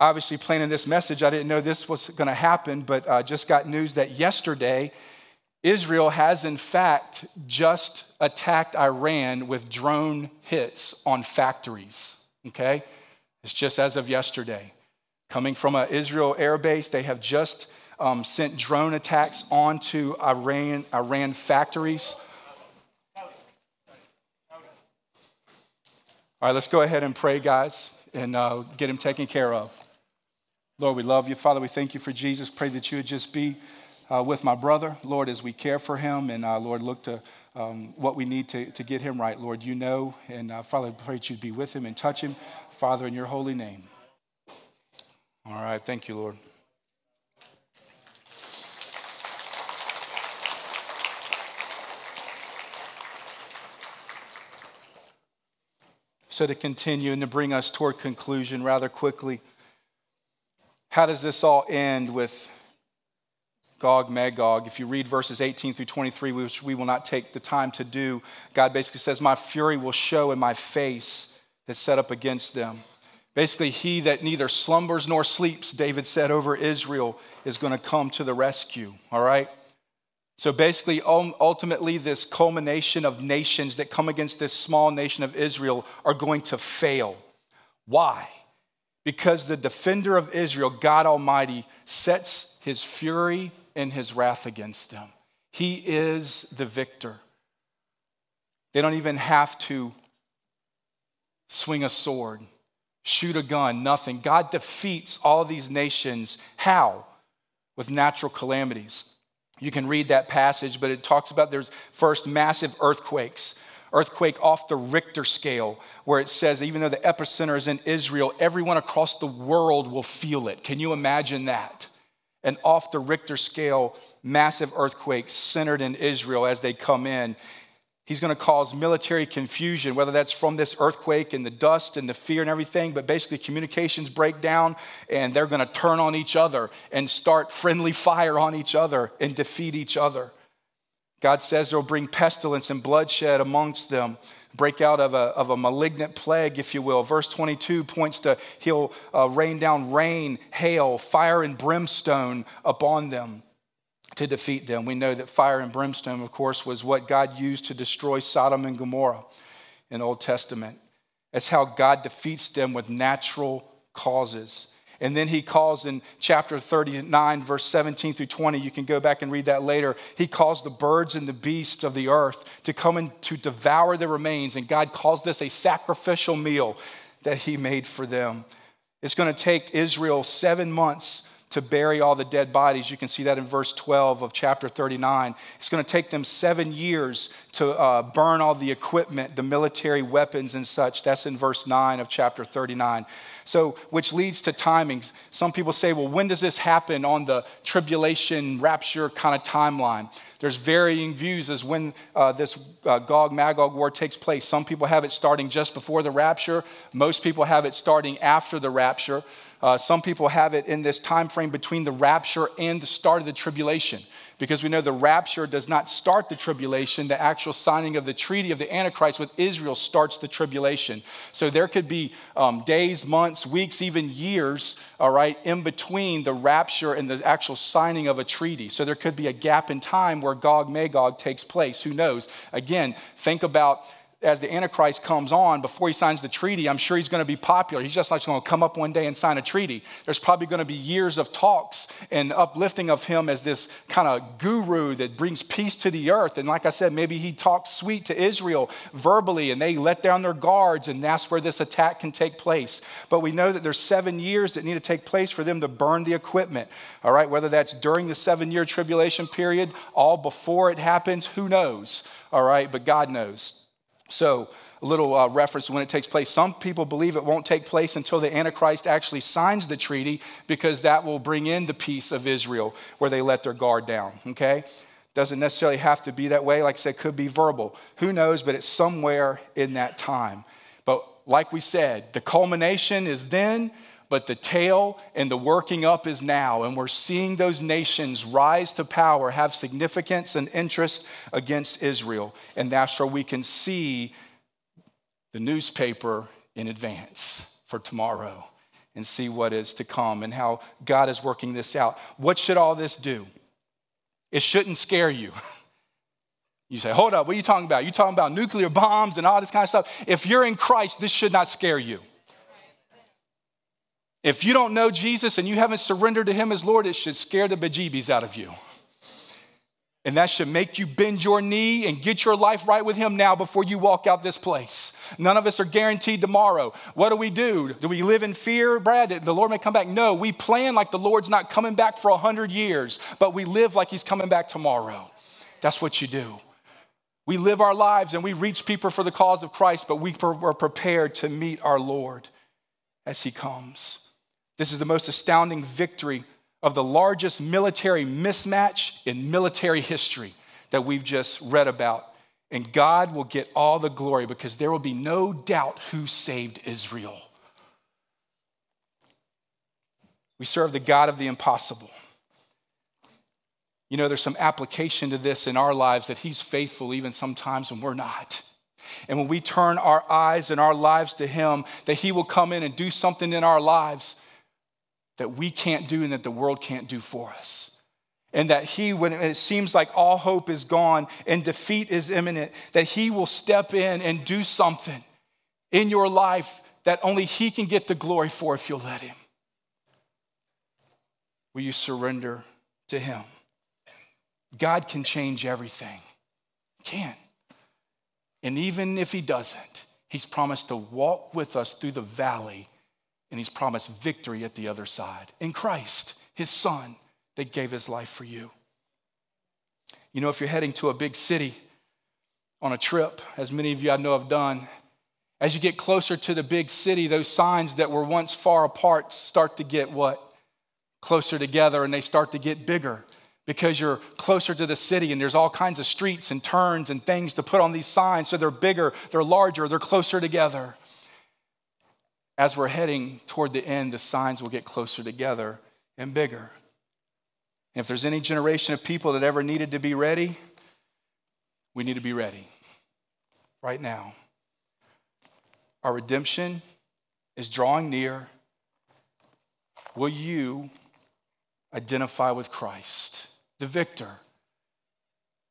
obviously, planning this message, I didn't know this was going to happen, but I just got news that yesterday, Israel has in fact just attacked Iran with drone hits on factories, okay? It's just as of yesterday. Coming from an Israel air base, they have just um, sent drone attacks onto Iran, Iran factories. All right, let's go ahead and pray, guys and uh, get him taken care of. Lord, we love you. Father, we thank you for Jesus. Pray that you would just be uh, with my brother, Lord, as we care for him. And uh, Lord, look to um, what we need to, to get him right. Lord, you know. And uh, Father, I pray that you'd be with him and touch him. Father, in your holy name. All right. Thank you, Lord. So, to continue and to bring us toward conclusion rather quickly, how does this all end with Gog Magog? If you read verses 18 through 23, which we will not take the time to do, God basically says, My fury will show in my face that's set up against them. Basically, he that neither slumbers nor sleeps, David said over Israel, is going to come to the rescue, all right? So basically, ultimately, this culmination of nations that come against this small nation of Israel are going to fail. Why? Because the defender of Israel, God Almighty, sets his fury and his wrath against them. He is the victor. They don't even have to swing a sword, shoot a gun, nothing. God defeats all these nations. How? With natural calamities. You can read that passage, but it talks about there's first massive earthquakes, earthquake off the Richter scale, where it says even though the epicenter is in Israel, everyone across the world will feel it. Can you imagine that? And off the Richter scale, massive earthquakes centered in Israel as they come in. He's going to cause military confusion, whether that's from this earthquake and the dust and the fear and everything, but basically communications break down and they're going to turn on each other and start friendly fire on each other and defeat each other. God says there will bring pestilence and bloodshed amongst them, break out of a, of a malignant plague, if you will. Verse 22 points to he'll uh, rain down rain, hail, fire, and brimstone upon them to defeat them. We know that fire and brimstone, of course, was what God used to destroy Sodom and Gomorrah in Old Testament. That's how God defeats them with natural causes. And then he calls in chapter 39, verse 17 through 20, you can go back and read that later. He calls the birds and the beasts of the earth to come and to devour the remains. And God calls this a sacrificial meal that he made for them. It's going to take Israel seven months to bury all the dead bodies. You can see that in verse 12 of chapter 39. It's going to take them seven years to uh, burn all the equipment, the military weapons and such. That's in verse 9 of chapter 39. So, which leads to timings. Some people say, well, when does this happen on the tribulation, rapture kind of timeline? There's varying views as when uh, this uh, Gog Magog war takes place. Some people have it starting just before the rapture, most people have it starting after the rapture. Uh, some people have it in this time frame between the rapture and the start of the tribulation because we know the rapture does not start the tribulation. The actual signing of the treaty of the Antichrist with Israel starts the tribulation. So there could be um, days, months, weeks, even years, all right, in between the rapture and the actual signing of a treaty. So there could be a gap in time where Gog Magog takes place. Who knows? Again, think about as the Antichrist comes on, before he signs the treaty, I'm sure he's going to be popular. He's just not going to come up one day and sign a treaty. There's probably going to be years of talks and uplifting of him as this kind of guru that brings peace to the earth. And like I said, maybe he talks sweet to Israel verbally and they let down their guards, and that's where this attack can take place. But we know that there's seven years that need to take place for them to burn the equipment. All right, whether that's during the seven year tribulation period, all before it happens, who knows? All right, but God knows. So, a little uh, reference when it takes place. Some people believe it won't take place until the Antichrist actually signs the treaty because that will bring in the peace of Israel where they let their guard down, okay? Doesn't necessarily have to be that way. Like I said, could be verbal. Who knows, but it's somewhere in that time. But like we said, the culmination is then, but the tail and the working up is now. And we're seeing those nations rise to power, have significance and interest against Israel. And that's where we can see the newspaper in advance for tomorrow and see what is to come and how God is working this out. What should all this do? It shouldn't scare you. You say, hold up, what are you talking about? You talking about nuclear bombs and all this kind of stuff. If you're in Christ, this should not scare you. If you don't know Jesus and you haven't surrendered to Him as Lord, it should scare the bejeebies out of you. And that should make you bend your knee and get your life right with Him now before you walk out this place. None of us are guaranteed tomorrow. What do we do? Do we live in fear, Brad? The Lord may come back? No, we plan like the Lord's not coming back for a hundred years, but we live like He's coming back tomorrow. That's what you do. We live our lives and we reach people for the cause of Christ, but we are prepared to meet our Lord as He comes. This is the most astounding victory of the largest military mismatch in military history that we've just read about. And God will get all the glory because there will be no doubt who saved Israel. We serve the God of the impossible. You know, there's some application to this in our lives that He's faithful even sometimes when we're not. And when we turn our eyes and our lives to Him, that He will come in and do something in our lives that we can't do and that the world can't do for us. And that He, when it seems like all hope is gone and defeat is imminent, that He will step in and do something in your life that only He can get the glory for if you'll let Him. Will you surrender to Him? God can change everything. Can. And even if He doesn't, He's promised to walk with us through the valley, and He's promised victory at the other side in Christ, His Son, that gave His life for you. You know, if you're heading to a big city on a trip, as many of you I know have done, as you get closer to the big city, those signs that were once far apart start to get what? Closer together and they start to get bigger because you're closer to the city and there's all kinds of streets and turns and things to put on these signs. So they're bigger, they're larger, they're closer together. As we're heading toward the end, the signs will get closer together and bigger. And if there's any generation of people that ever needed to be ready, we need to be ready right now. Our redemption is drawing near. Will you identify with Christ, the victor?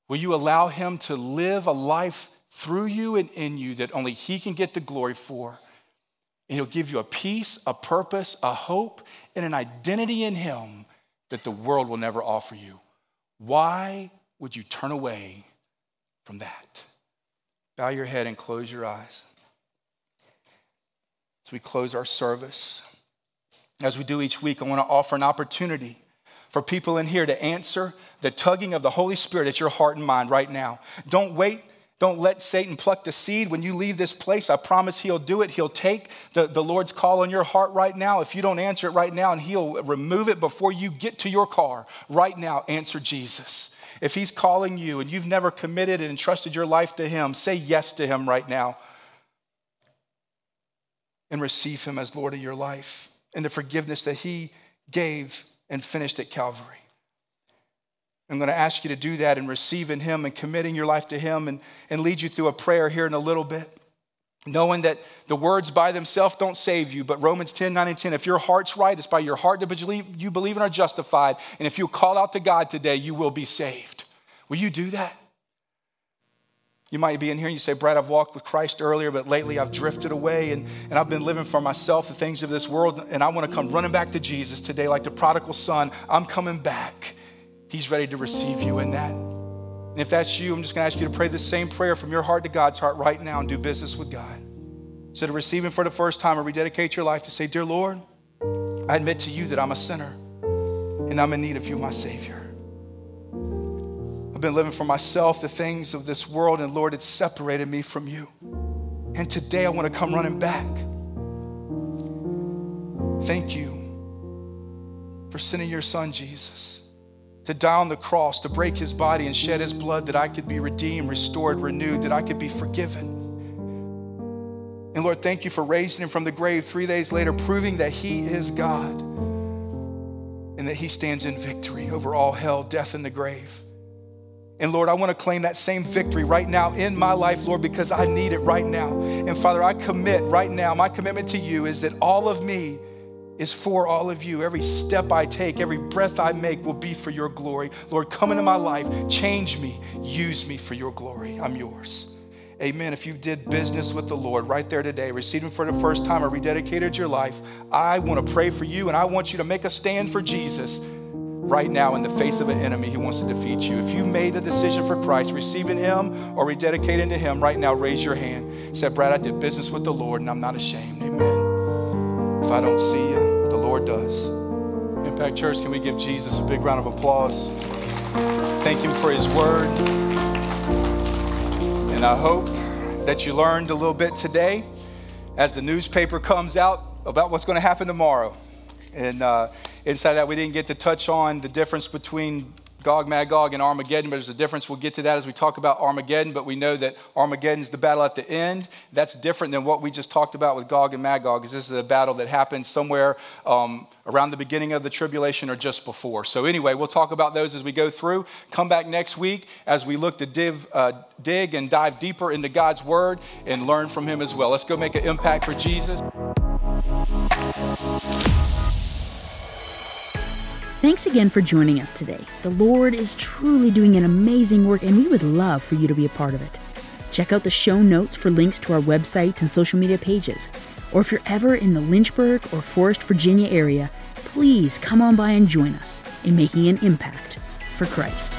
Will you allow him to live a life through you and in you that only he can get the glory for? And he'll give you a peace, a purpose, a hope, and an identity in him that the world will never offer you. Why would you turn away from that? Bow your head and close your eyes as we close our service. As we do each week, I want to offer an opportunity for people in here to answer the tugging of the Holy Spirit at your heart and mind right now. Don't wait. Don't let Satan pluck the seed. When you leave this place, I promise he'll do it. He'll take the, the Lord's call on your heart right now. If you don't answer it right now, and he'll remove it before you get to your car, right now, answer Jesus. If he's calling you and you've never committed and entrusted your life to him, say yes to him right now and receive Him as Lord of your life and the forgiveness that He gave and finished at Calvary. I'm going to ask you to do that and receive in Him and committing your life to Him and, and lead you through a prayer here in a little bit. Knowing that the words by themselves don't save you, but Romans 10, 9, and 10, if your heart's right, it's by your heart that you believe and are justified. And if you call out to God today, you will be saved. Will you do that? You might be in here and you say, Brad, I've walked with Christ earlier, but lately I've drifted away and, and I've been living for myself, the things of this world, and I want to come running back to Jesus today like the prodigal son. I'm coming back. He's ready to receive you in that. And if that's you, I'm just going to ask you to pray the same prayer from your heart to God's heart right now and do business with God. So to receive Him for the first time or rededicate your life to say, Dear Lord, I admit to you that I'm a sinner and I'm in need of you, my Savior I've been living for myself, the things of this world, and Lord, it's separated me from you. And today I want to come running back. Thank you for sending your son, Jesus, to die on the cross, to break his body and shed his blood that I could be redeemed, restored, renewed, that I could be forgiven. And Lord, thank you for raising him from the grave three days later, proving that he is God and that he stands in victory over all hell, death, and the grave. And Lord, I want to claim that same victory right now in my life, Lord, because I need it right now. And Father, I commit right now, my commitment to you is that all of me is for all of you. Every step I take, every breath I make will be for your glory. Lord, come into my life, change me, use me for your glory. I'm yours. Amen. If you did business with the Lord right there today, received Him for the first time or rededicated your life, I want to pray for you and I want you to make a stand for Jesus right now in the face of an enemy who wants to defeat you. If you made a decision for Christ, receiving Him or rededicating to Him, right now, raise your hand. Say, Brad, I did business with the Lord and I'm not ashamed. Amen. I don't see you, the Lord does. Impact Church, can we give Jesus a big round of applause? Thank Him for His word. And I hope that you learned a little bit today as the newspaper comes out about what's going to happen tomorrow. And, uh, inside that, we didn't get to touch on the difference between Gog, Magog, and Armageddon, but there's a difference. We'll get to that as we talk about Armageddon, but we know that Armageddon is the battle at the end. That's different than what we just talked about with Gog and Magog, because this is a battle that happens somewhere um, around the beginning of the tribulation or just before. So, anyway, we'll talk about those as we go through. Come back next week as we look to div, uh, dig and dive deeper into God's Word and learn from Him as well. Let's go make an impact for Jesus. Thanks again for joining us today. The Lord is truly doing an amazing work, and we would love for you to be a part of it. Check out the show notes for links to our website and social media pages. Or if you're ever in the Lynchburg or Forest, Virginia area, please come on by and join us in making an impact for Christ.